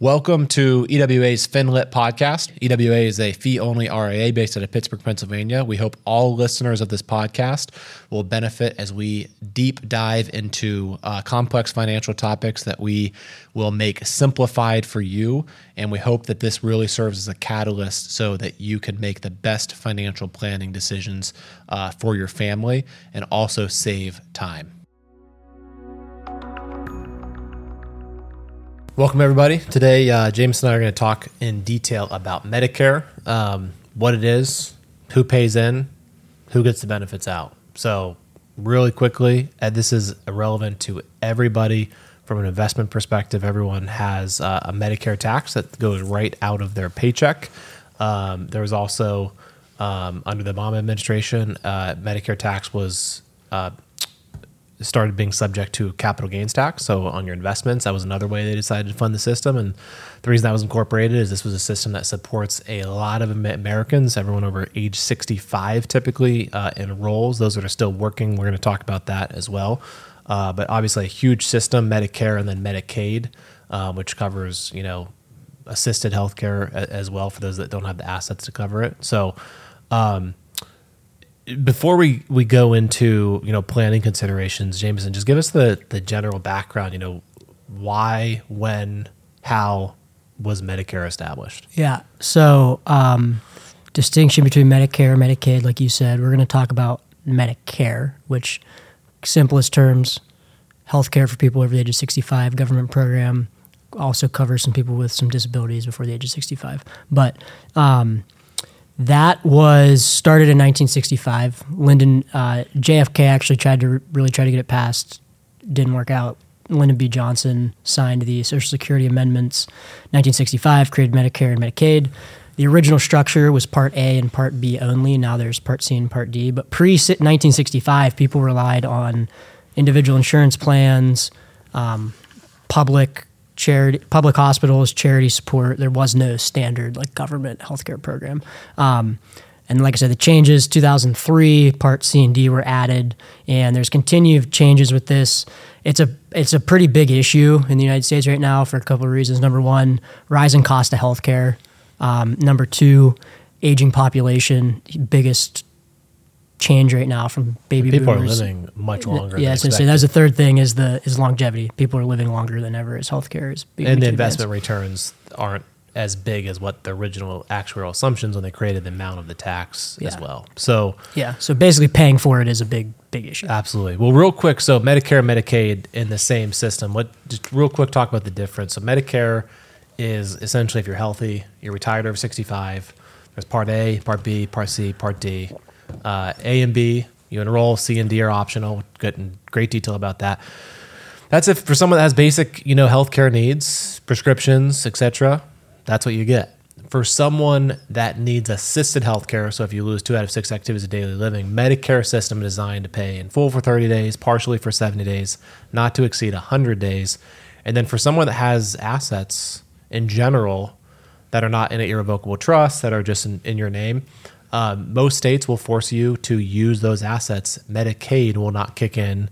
Welcome to EWA's FIN-LYT podcast. EWA is a fee only RIA based out of Pittsburgh, Pennsylvania. We hope all listeners of this podcast will benefit as we deep dive into uh, complex financial topics that we will make simplified for you. And we hope that this really serves as a catalyst so that you can make the best financial planning decisions uh, for your family and also save time. Welcome, everybody. Today, uh, James and I are going to talk in detail about Medicare, um, what it is, who pays in, who gets the benefits out. So, really quickly, this is relevant to everybody from an investment perspective. Everyone has uh, a Medicare tax that goes right out of their paycheck. Um, there was also, um, under the Obama administration, uh, Medicare tax was uh, started being subject to capital gains tax. So on your investments, that was another way they decided to fund the system. And the reason that was incorporated is this was a system that supports a lot of Americans, everyone over age 65 typically uh, enrolls. Those that are still working, we're going to talk about that as well. Uh, but obviously, a huge system, Medicare and then Medicaid, uh, which covers you know assisted healthcare as well for those that don't have the assets to cover it. So. Um, before we, we go into you know planning considerations, Jamison, just give us the the general background. You know, why, when, how was Medicare established? Yeah. So um, distinction between Medicare and Medicaid, like you said, we're going to talk about Medicare, which simplest terms, healthcare for people over the age of 65, government program, also covers some people with some disabilities before the age of 65. But um, that was started in 1965. Lyndon uh, JFK actually tried to really try to get it passed, didn't work out. Lyndon B. Johnson signed the Social Security Amendments 1965, created Medicare and Medicaid. The original structure was Part A and Part B only. Now there's Part C and Part D. But pre 1965, people relied on individual insurance plans, um, public charity, public hospitals, charity support. There was no standard like government healthcare program. Um, and like I said, the changes 2003 Part C and D were added, and there's continued changes with this. It's a it's a pretty big issue in the United States right now for a couple of reasons. Number one, rising cost of healthcare. Um, number two, aging population, biggest change right now from baby people boomers. are living much longer. Yeah, so that's the third thing is the is longevity. People are living longer than ever as healthcare is. Being And the investment advanced. returns aren't as big as what the original actuarial assumptions when they created the amount of the tax yeah. as well. So yeah, so basically paying for it is a big big issue. Absolutely. Well, real quick, so Medicare, and Medicaid in the same system. What just real quick talk about the difference. So Medicare is essentially if you're healthy, you're retired over 65. There's Part A, Part B, Part C, Part D. Uh, A and B, you enroll. C and D are optional. Get in great detail about that. That's if for someone that has basic, you know, healthcare needs, prescriptions, etc. That's what you get. For someone that needs assisted healthcare, so if you lose two out of six activities of daily living, Medicare system designed to pay in full for 30 days, partially for 70 days, not to exceed 100 days. And then for someone that has assets in general that are not in an irrevocable trust, that are just in, in your name, um, most states will force you to use those assets. Medicaid will not kick in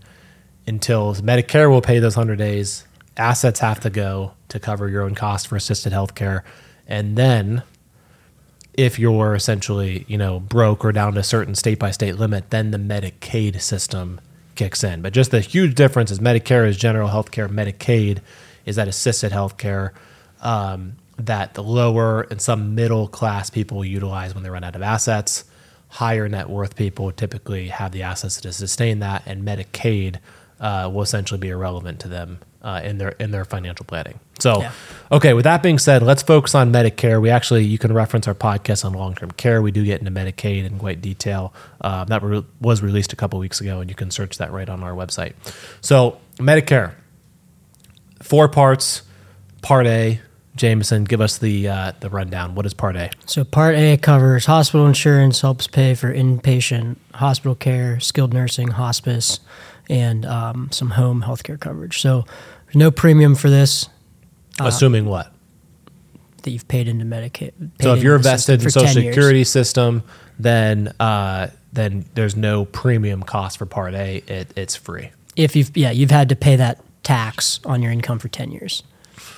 until Medicare will pay those 100 days. Assets have to go to cover your own cost for assisted health care. And then if you're essentially, you know, broke or down to a certain state by state limit, then the Medicaid system kicks in. But just the huge difference is Medicare is general health care, Medicaid is that assisted health care. Um, that the lower and some middle class people utilize when they run out of assets. Higher net worth people typically have the assets to sustain that, and Medicaid uh, will essentially be irrelevant to them uh, in their in their financial planning. So, yeah. okay. With that being said, let's focus on Medicare. We actually you can reference our podcast on long term care. We do get into Medicaid in quite detail. Uh, that re- was released a couple weeks ago, and you can search that right on our website. So, Medicare, four parts. Part A, Jamison, give us the uh, the rundown. What is Part A? So Part A covers hospital insurance, helps pay for inpatient hospital care, skilled nursing, hospice, and um, some home health care coverage. So there's no premium for this. Uh, Assuming what? That you've paid into Medicaid. Paid so if you're invested in the Social Security system, then uh, then there's no premium cost for Part A. It, it's free. If you've yeah you've had to pay that tax on your income for ten years.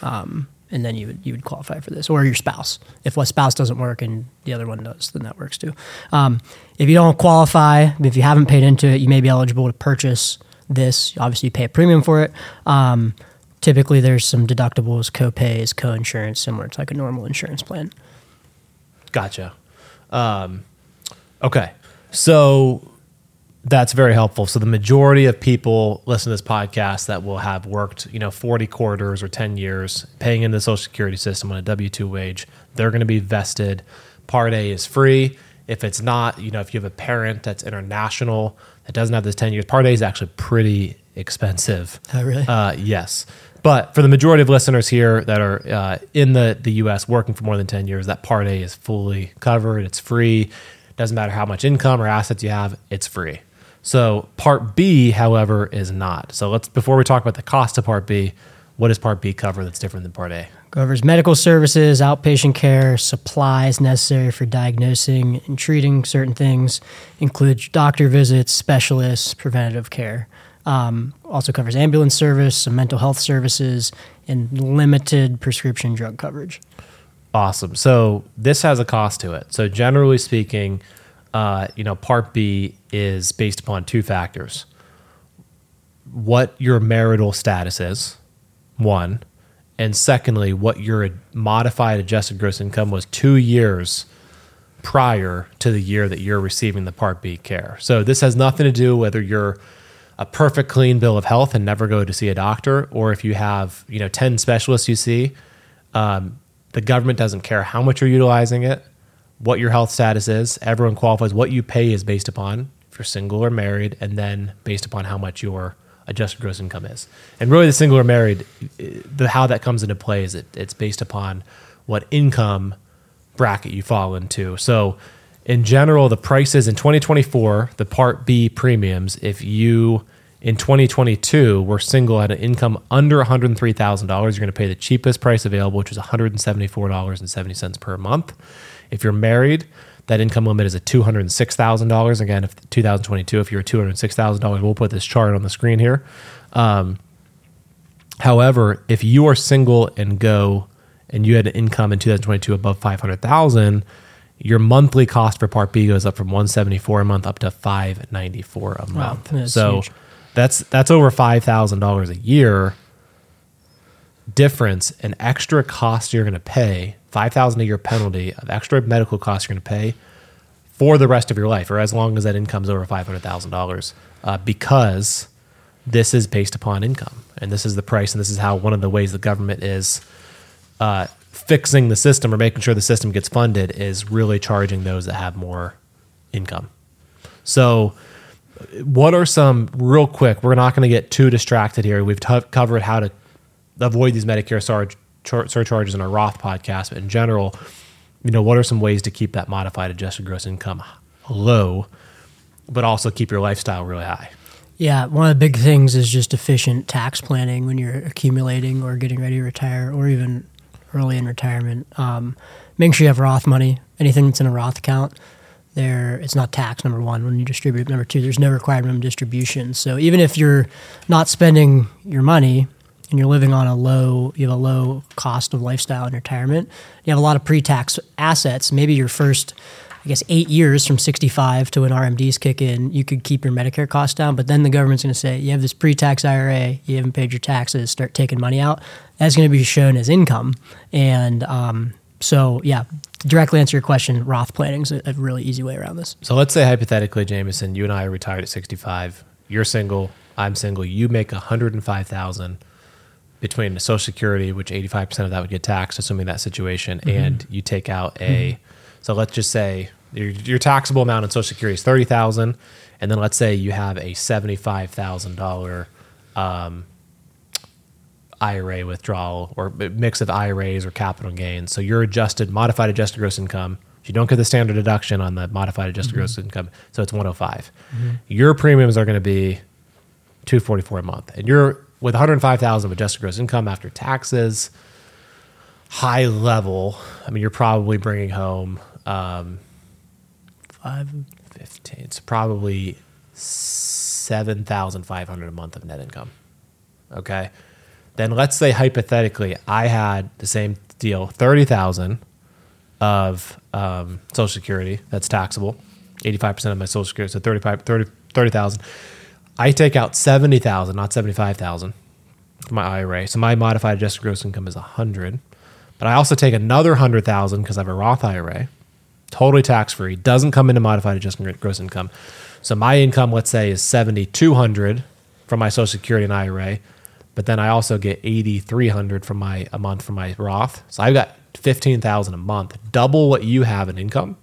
Um, and then you would you would qualify for this, or your spouse. If one spouse doesn't work and the other one does, then that works too. Um, if you don't qualify, if you haven't paid into it, you may be eligible to purchase this. Obviously, you pay a premium for it. Um, typically, there's some deductibles, co-pays, co-insurance, similar to like a normal insurance plan. Gotcha. Um, okay. So that's very helpful. So the majority of people listen to this podcast that will have worked, you know, 40 quarters or 10 years paying into the social security system on a W-2 wage, they're going to be vested. Part A is free. If it's not, you know, if you have a parent that's international that doesn't have this 10 years, Part A is actually pretty expensive. Oh, really? Uh, yes. But for the majority of listeners here that are uh, in the, the US working for more than 10 years, that Part A is fully covered. It's free. Doesn't matter how much income or assets you have, it's free. So Part B, however, is not. So let's before we talk about the cost of Part B, what does Part B cover that's different than Part A? Covers medical services, outpatient care, supplies necessary for diagnosing and treating certain things, includes doctor visits, specialists, preventative care. Um, also covers ambulance service, some mental health services, and limited prescription drug coverage. Awesome. So this has a cost to it. So generally speaking, uh, you know, Part B is based upon two factors: what your marital status is, one, and secondly, what your modified adjusted gross income was two years prior to the year that you're receiving the Part B care. So this has nothing to do whether you're a perfect clean bill of health and never go to see a doctor, or if you have you know ten specialists you see. Um, the government doesn't care how much you're utilizing it, what your health status is. Everyone qualifies. What you pay is based upon if you're single or married, and then based upon how much your adjusted gross income is. And really, the single or married, the how that comes into play is it, it's based upon what income bracket you fall into. So, in general, the prices in 2024, the Part B premiums, if you in 2022 were single at an income under $103,000, you're going to pay the cheapest price available, which is $174.70 per month. If you're married, that income limit is at $206,000. Again, if 2022, if you're $206,000, we'll put this chart on the screen here. Um, however, if you are single and go and you had an income in 2022 above 500,000, your monthly cost for Part B goes up from 174 a month up to 594 a month. that's so huge. That's that's over $5,000 a year difference an extra cost you're going to pay 5000 a year penalty of extra medical costs you're going to pay for the rest of your life or as long as that income is over $500000 uh, because this is based upon income. And this is the price and this is how one of the ways the government is uh, fixing the system or making sure the system gets funded is really charging those that have more income. So what are some real quick we're not going to get too distracted here we've t- covered how to avoid these medicare char- surcharges in our roth podcast but in general you know what are some ways to keep that modified adjusted gross income low but also keep your lifestyle really high Yeah, one of the big things is just efficient tax planning when you're accumulating or getting ready to retire or even early in retirement. Um, making sure you have Roth money, anything that's in a Roth account. There, it's not taxed. Number one, when you distribute. Number two, there's no required minimum distribution. So even if you're not spending your money and you're living on a low, you have a low cost of lifestyle in retirement. You have a lot of pre-tax assets. Maybe your first I guess eight years from 65 to when RMDs kick in, you could keep your Medicare costs down. But then the government's going to say, you have this pre tax IRA, you haven't paid your taxes, start taking money out. That's going to be shown as income. And um, so, yeah, to directly answer your question, Roth planning is a, a really easy way around this. So let's say hypothetically, Jamison, you and I are retired at 65. You're single. I'm single. You make 105,000 between the Social Security, which 85% of that would get taxed, assuming that situation, and you take out a. So let's just say your, your taxable amount in Social Security is 30,000, and then let's say you have a $75,000 um, IRA withdrawal or mix of IRAs or capital gains. So your adjusted, modified adjusted gross income, you don't get the standard deduction on the modified adjusted gross income, so it's 105. Your premiums are going to be 244 a month. And you're with 105,000 of adjusted gross income after taxes, high level, I mean, you're probably bringing home um, Five. 15. It's probably 7,500 a month of net income. Okay. Then let's say hypothetically I had the same deal, thirty thousand of um, Social Security that's taxable, eighty five percent of my Social Security, so 35, 30 30,000. I take out seventy thousand, not seventy five thousand, for my IRA. So my modified adjusted gross income is a hundred, but I also take another hundred thousand because I have a Roth IRA, totally tax free, doesn't come into modified adjusted gross income. So my income, let's say, is seventy two hundred from my Social Security and IRA, but then I also get eighty three hundred from my a month from my Roth. So I've got fifteen thousand a month, double what you have in income.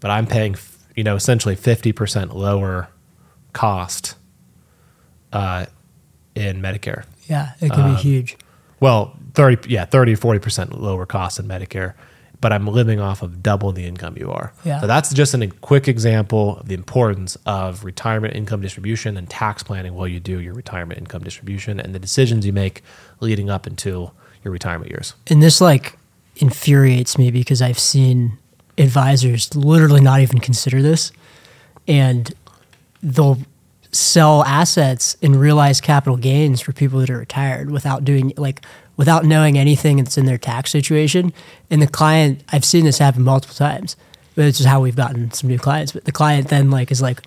But I'm paying, you know, essentially fifty percent lower cost uh, in Medicare. Yeah, it can Um, be huge. Well, 30, yeah, 30 or 40% lower cost in Medicare, but I'm living off of double the income you are. Yeah. So that's just an, a quick example of the importance of retirement income distribution and tax planning while you do your retirement income distribution and the decisions you make leading up until your retirement years. And this like infuriates me because I've seen advisors literally not even consider this and they'll sell assets and realize capital gains for people that are retired without doing like without knowing anything that's in their tax situation. And the client, I've seen this happen multiple times. But it's just how we've gotten some new clients. But the client then like is like,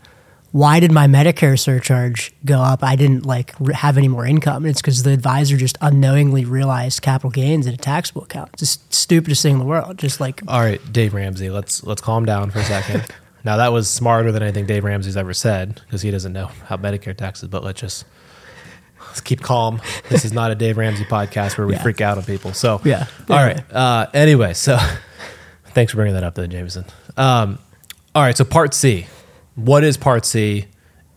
why did my Medicare surcharge go up? I didn't like have any more income. And it's because the advisor just unknowingly realized capital gains in a taxable account. It's the stupidest thing in the world. Just like All right, Dave Ramsey, let's let's calm down for a second. now that was smarter than anything Dave Ramsey's ever said because he doesn't know how Medicare taxes. But let's just let's keep calm. This is not a Dave Ramsey podcast where we Yeah. freak out on people. So Yeah. all right. Uh, anyway, so thanks for bringing that up, though, Jamison. Um, all right, so Part C. What is Part C?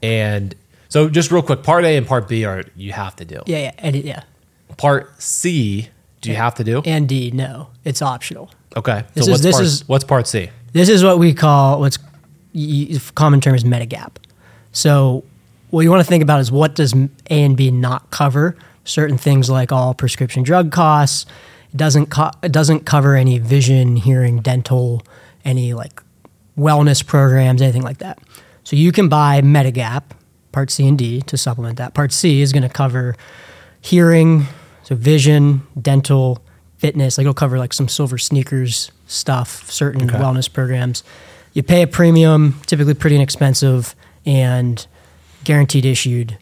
And so just real quick, Part A and Part B are you have to do. yeah, yeah, and yeah. Part C, do you have to do? And D, no, it's optional. Okay. This so is- what's this part, is- what's Part C? This is what we call what's y- y- common term is Medigap. So what you want to think about is what does A and B not cover? Certain things like all prescription drug costs. It doesn't co- it doesn't cover any vision, hearing, dental, any like wellness programs, anything like that. So you can buy Medigap, Part C and D, to supplement that. Part C is going to cover hearing, so vision, dental, fitness. Like it'll cover like some silver sneakers stuff, certain Okay. wellness programs. You pay a premium, typically pretty inexpensive, and guaranteed issued,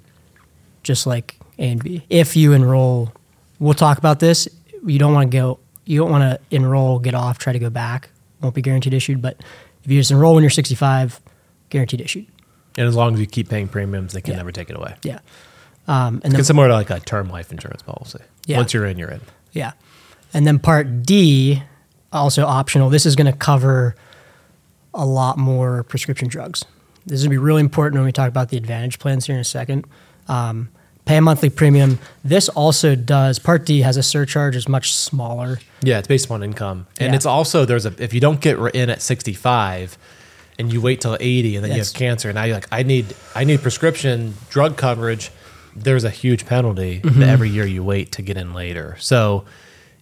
just like A and B. If you enroll, we'll talk about this. You don't want to go. You don't want to enroll, get off, try to go back. Won't be guaranteed issued, but if you just enroll when you're 65, guaranteed issued. And as long as you keep paying premiums, they can Yeah. never take it away. Yeah. Um, and then It's similar to like a term life insurance policy. Yeah. Once you're in, you're in. Yeah. And then part D, also optional. This is going to cover a lot more prescription drugs. This is going to be really important when we talk about the advantage plans here in a second. Um, pay a monthly premium. This also does, Part D has a surcharge, is much smaller. Yeah, it's based upon income, and Yeah. it's also there's a if you don't get in at 65, and you wait till 80, and then you have cancer, and now you're like, I need I need prescription drug coverage. There's a huge penalty Mm-hmm. every year you wait to get in later. So.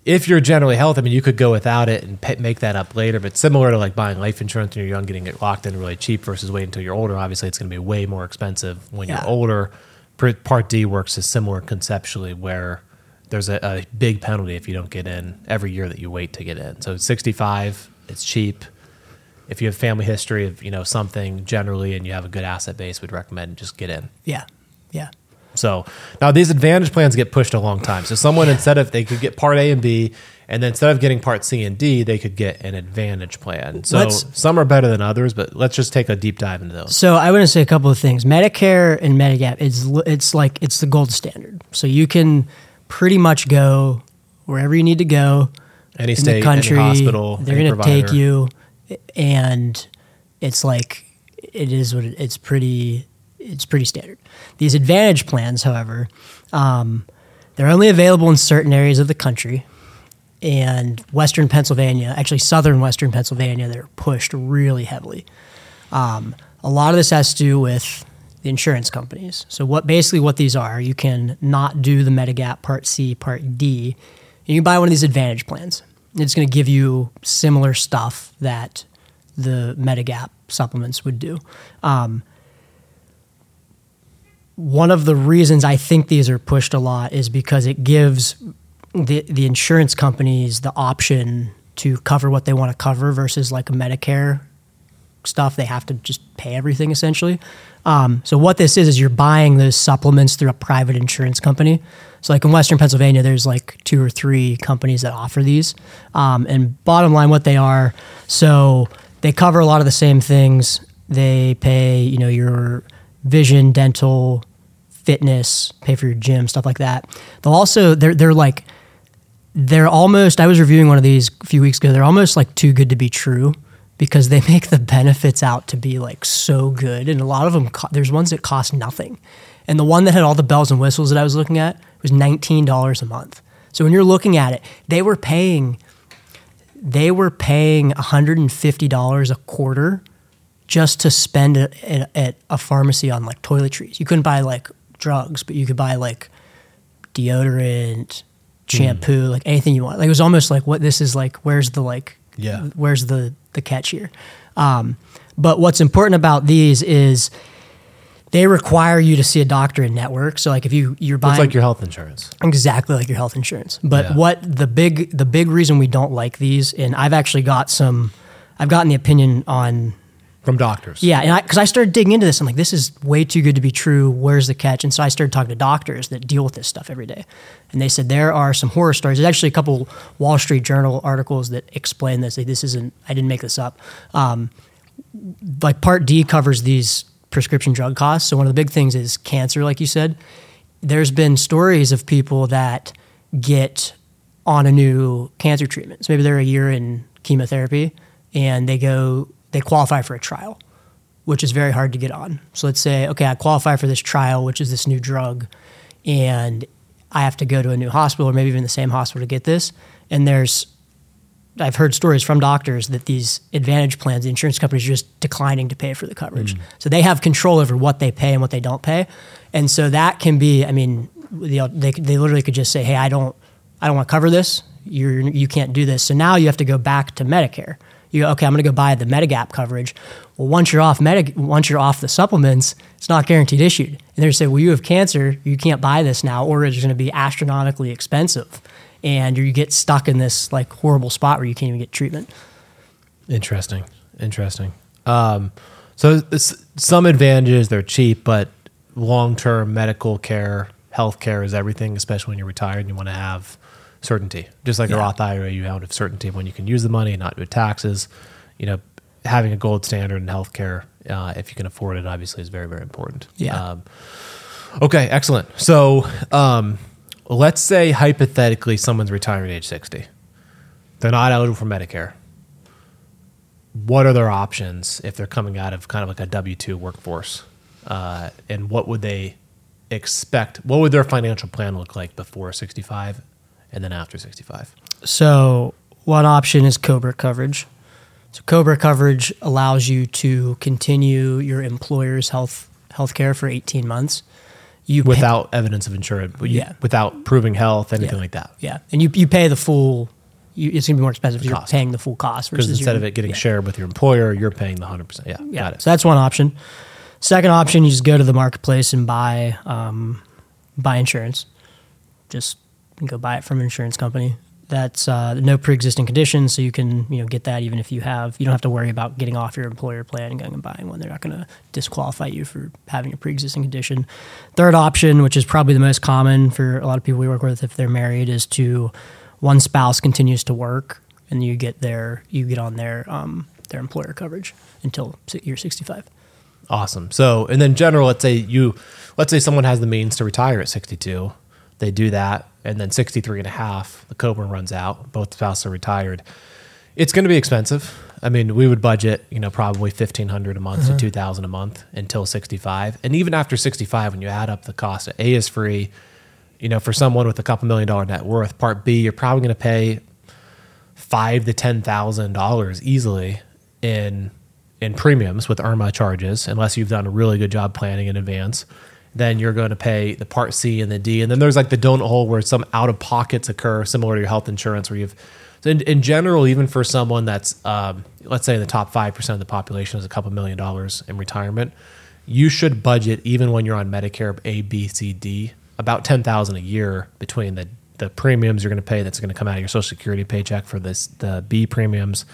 If you're generally healthy, I mean, you could go without it and pay, make that up later. But similar to like buying life insurance when you're young, getting it locked in really cheap versus waiting until you're older. Obviously, it's going to be way more expensive when Yeah. you're older. Part D works is similar conceptually, where there's a, a big penalty if you don't get in every year that you wait to get in. So 65, it's cheap. If you have family history of you know something generally and you have a good asset base, we'd recommend just get in. Yeah. Yeah. So now these advantage plans get pushed a long time. So someone instead of they could get part A and B, and then instead of getting part C and D, they could get an advantage plan. So Let's- some are better than others, but let's just take a deep dive into those. So I want to say a couple of things. Medicare and Medigap it's it's like it's the gold standard. So you can pretty much go wherever you need to go Any in state, the country. any hospital, they're any going to take you, and it's like it is what it, it's pretty. It's pretty standard. These advantage plans, however, um, they're only available in certain areas of the country. And Western Pennsylvania, actually Southern Western Pennsylvania, they're pushed really heavily. Um, a lot of this has to do with the insurance companies. So what basically what these are, you can not do the Medigap Part C, Part D. And you can buy one of these Advantage plans. It's going to give you similar stuff that the Medigap supplements would do. Um, one of the reasons I think these are pushed a lot is because it gives the the insurance companies the option to cover what they want to cover versus like a Medicare stuff. They have to just pay everything essentially. Um, so what this is is you're buying those supplements through a private insurance company. So like in Western Pennsylvania, there's like two or three companies that offer these. Um, and bottom line, what they are, so they cover a lot of the same things. They pay, you know, your vision, dental, fitness, pay for your gym, stuff like that. They'll also they're they're like they're almost I was reviewing one of these a few weeks ago. They're almost like too good to be true because they make the benefits out to be like so good and a lot of them co- there's ones that cost nothing. And the one that had all the bells and whistles that I was looking at was $19 a month. So when you're looking at it, they were paying they were paying $150 a quarter just to spend at, at a pharmacy on like toiletries. You couldn't buy like drugs, but you could buy like deodorant, shampoo, like anything you want. Like it was almost like what this is like. Where's the like? Yeah. Where's the the catch here? Um, but what's important about these is they require you to see a doctor in network. So like if you you're buying It's like your health insurance. exactly like your health insurance. But Yeah. what the big the big reason we don't like these, and I've actually got some, I've gotten the opinion on From doctors. yeah, and I because I started digging into this, I'm like, this is way too good to be true. Where's the catch? And so I started talking to doctors that deal with this stuff every day, and they said there are some horror stories. There's actually a couple Wall Street Journal articles that explain this. Like, this isn't I didn't make this up. Um, like Part D covers these prescription drug costs. So one of the big things is cancer, like you said. There's been stories of people that get on a new cancer treatment. So maybe they're a year in chemotherapy and they go they qualify for a trial, which is very hard to get on. So let's say, okay, I qualify for this trial, which is this new drug, and I have to go to a new hospital or maybe even the same hospital to get this. And there's I've heard stories from doctors that these advantage plans, the insurance companies are just declining to pay for the coverage. Mm. So they have control over what they pay and what they don't pay. And so that can be, I mean, they, they, they literally could just say, hey, I don't, I don't want to cover this. You're, you can't do this. So now you have to go back to Medicare. You go, okay, I'm going to go buy the Medigap coverage. Well, once you're off Medi- once you're off the supplements, it's not guaranteed issued. And they're say, well, you have cancer, you can't buy this now, or it's going to be astronomically expensive and you get stuck in this like horrible spot where you can't even get treatment. Interesting. Interesting. Um, so some advantages, they're cheap, but long term medical care, health care is everything, especially when you're retired and you want to have certainty. Just like a Roth IRA, you have certainty of when you can use the money not do taxes. You know, having a gold standard in healthcare, uh, if you can afford it, obviously is very, very important. Yeah. Um, okay, excellent. So um, let's say hypothetically someone's retiring at age 60. They're not eligible for Medicare what are their options if they're coming out of kind of like a W two workforce, uh, and what would they expect? What would their financial plan look like before sixty five, and then after sixty five? So one option is Cobra coverage. So Cobra coverage allows you to continue your employer's health health care for 18 months. You pay- Without evidence of insurance, you- Yeah. without proving health, anything Yeah. like that. yeah, and you, you pay the full. You, it's going to be more expensive if you're paying the full cost Because versus instead your- of it getting yeah. shared with your employer, you're paying the hundred percent. Yeah, Yeah, got it. so that's one option. Second option, you just go to the marketplace and buy um, buy insurance. Just go buy it from an insurance company. That's uh, no pre-existing conditions, so you can you know get that even if you have. You don't have to worry about getting off your employer plan and going and buying one. They're not going to disqualify you for having a pre-existing condition. Third option, which is probably the most common for a lot of people we work with if they're married, is to one spouse continues to work and you get their you get on their um, their employer coverage until you're 65. Awesome. So, and then general, let's say you, let's say someone has the means to retire at 62. They do that. And then 63 and a half, the Cobra runs out. Both spouses are retired. It's going to be expensive. I mean, we would budget, you know, probably 1500 a month to uh-huh. 2000 a month until 65. And even after 65, when you add up the cost, A is free. You know, for someone with a couple million dollar net worth, part B, you're probably going to pay five to ten thousand dollars easily in in premiums with IRMAA charges, unless you've done a really good job planning in advance. Then you're going to pay the Part C and the D, and then there's like the donut hole where some out of pockets occur, similar to your health insurance, where you've so in, in general, even for someone that's um, let's say in the top five percent of the population is a couple million dollars in retirement, you should budget even when you're on Medicare A, B, C, D about ten thousand a year between the the premiums you're going to pay that's going to come out of your Social Security paycheck for this the B premiums,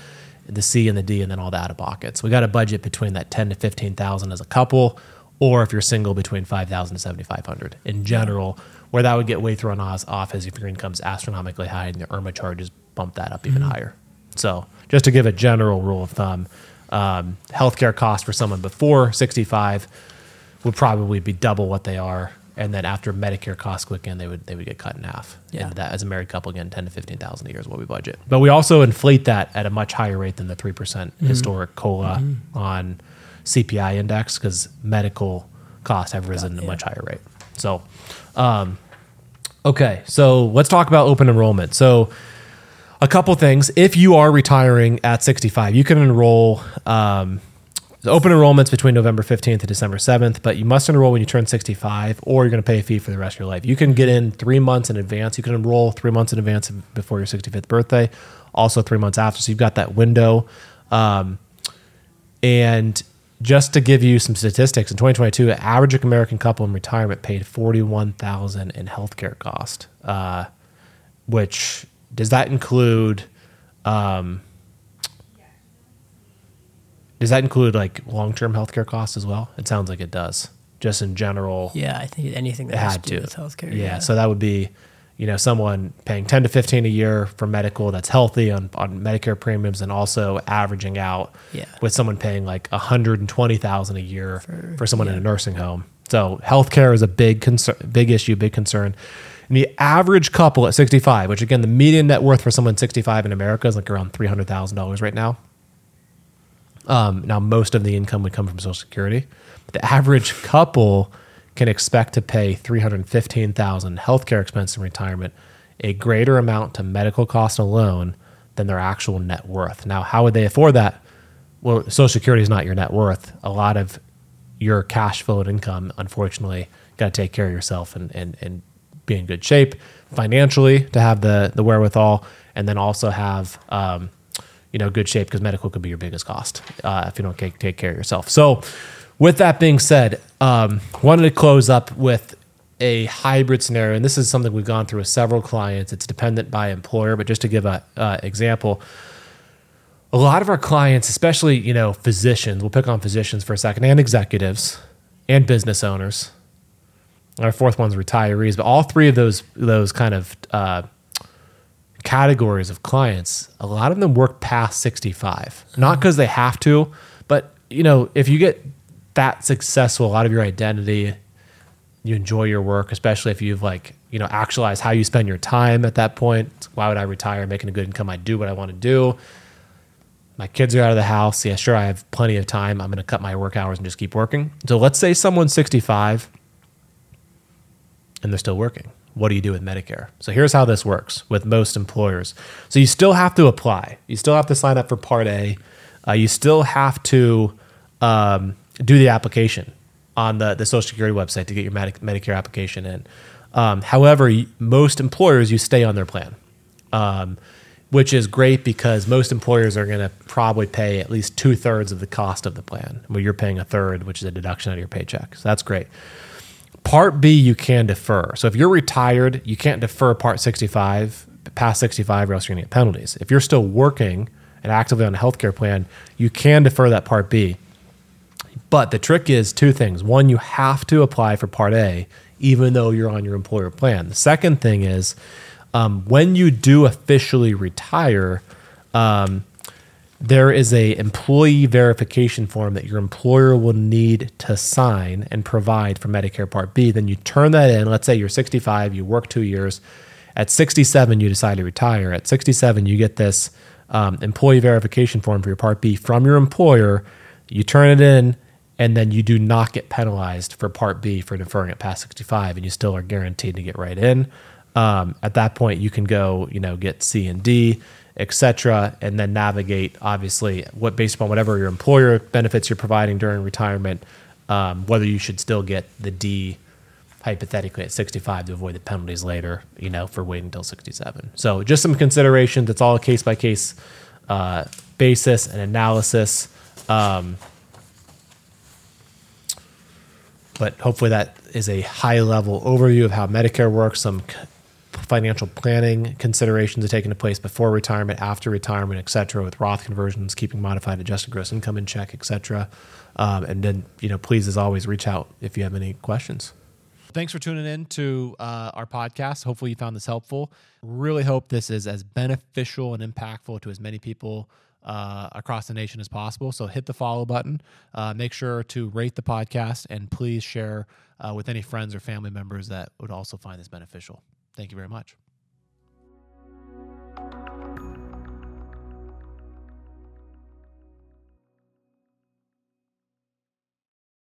the C and the D, and then all the out of pockets. We got a budget between that ten to fifteen thousand as a couple, or if you're single, between five thousand to seventy five hundred in general. Where that would get way thrown off is if your income's astronomically high and the IRMAA charges bump that up even mm-hmm. higher. So just to give a general rule of thumb, um, healthcare costs for someone before 65 would probably be double what they are, and then after Medicare costs click in, they would they would get cut in half. Yeah. And that as a married couple, again, ten to fifteen thousand a year is what we budget. But we also inflate that at a much higher rate than the three percent mm-hmm. historic cola mm-hmm. on CPI index because medical costs have risen at a much higher rate. So, um, okay, so let's talk about open enrollment. So a couple things. If you are retiring at 65, you can enroll. Um, the open enrollment's between November 15th and December 7th, but you must enroll when you turn 65, or you're going to pay a fee for the rest of your life. You can get in three months in advance. You can enroll three months in advance before your 65th birthday, also three months after. So you've got that window. Um, and just to give you some statistics, in 2022, an average American couple in retirement paid 41000 in healthcare cost, uh, which does that include um, does that include like long-term healthcare costs as well? It sounds like it does just in general. Yeah, I think anything that has had to do with healthcare. yeah, so that would be you know someone paying 10 to 15 a year for medical that's healthy on, on medicare premiums and also averaging out Yeah. with someone paying like 120000 a year for, someone in a nursing home so healthcare is a big concern big issue big concern and the average couple at 65 which again the median net worth for someone 65 in america is like around $300000 right now um, now, most of the income would come from Social Security. The average couple can expect to pay three hundred fifteen thousand healthcare expense in retirement, a greater amount to medical cost alone than their actual net worth. Now, how would they afford that? Well, Social Security is not your net worth. A lot of your cash flow and income, unfortunately, got to take care of yourself and, and, and be in good shape financially to have the, the wherewithal, and then also have um, you know good shape because medical could be your biggest cost uh, if you don't take, take care of yourself. So, with that being said, um, wanted to close up with a hybrid scenario, and this is something we've gone through with several clients. It's dependent by employer, but just to give a uh, example, a lot of our clients, especially you know physicians, we'll pick on physicians for a second, and executives and business owners. Our fourth one's retirees, but all three of those those kind of uh, categories of clients, a lot of them work past 65. Not because they have to, but you know, if you get that successful, a lot of your identity, you enjoy your work, especially if you've like, you know, actualized how you spend your time at that point. Why would I retire making a good income? I do what I want to do. My kids are out of the house. Yeah, sure, I have plenty of time. I'm going to cut my work hours and just keep working. So let's say someone's 65 and they're still working. What do you do with Medicare? So here's how this works with most employers. So you still have to apply. You still have to sign up for Part A. Uh, you still have to um, do the application on the, the Social Security website to get your Medi- Medicare application in. Um, however, most employers, you stay on their plan, um, which is great because most employers are going to probably pay at least two thirds of the cost of the plan, where you're paying a third, which is a deduction out of your paycheck. So that's great. Part B, you can defer. So if you're retired, you can't defer Part 65 past 65 or else you're going to get penalties. If you're still working and actively on a healthcare plan, you can defer that Part B. But the trick is two things. One, you have to apply for Part A, even though you're on your employer plan. The second thing is um, when you do officially retire, um, there is a employee verification form that your employer will need to sign and provide for Medicare Part B. Then you turn that in. Let's say you're 65, you work two years. At 67, you decide to retire. At 67, you get this um, employee verification form for your Part B from your employer. You turn it in, and then you do not get penalized for Part B for deferring it past 65, and you still are guaranteed to get right in. Um, at that point, you can go, you know, get C and D, etc., and then navigate obviously what based upon whatever your employer benefits you're providing during retirement, um, whether you should still get the D hypothetically at 65 to avoid the penalties later, you know, for waiting until 67. So just some considerations. It's all a case by case basis and analysis. Um, but hopefully that is a high level overview of how Medicare works, some financial planning considerations are taking place before retirement, after retirement, et cetera, with Roth conversions, keeping modified adjusted gross income in check, et cetera. Um, and then, you know, please, as always, reach out if you have any questions. Thanks for tuning in to uh, our podcast. Hopefully, you found this helpful. Really hope this is as beneficial and impactful to as many people uh, across the nation as possible. So hit the follow button. Uh, make sure to rate the podcast and please share uh, with any friends or family members that would also find this beneficial. Thank you very much.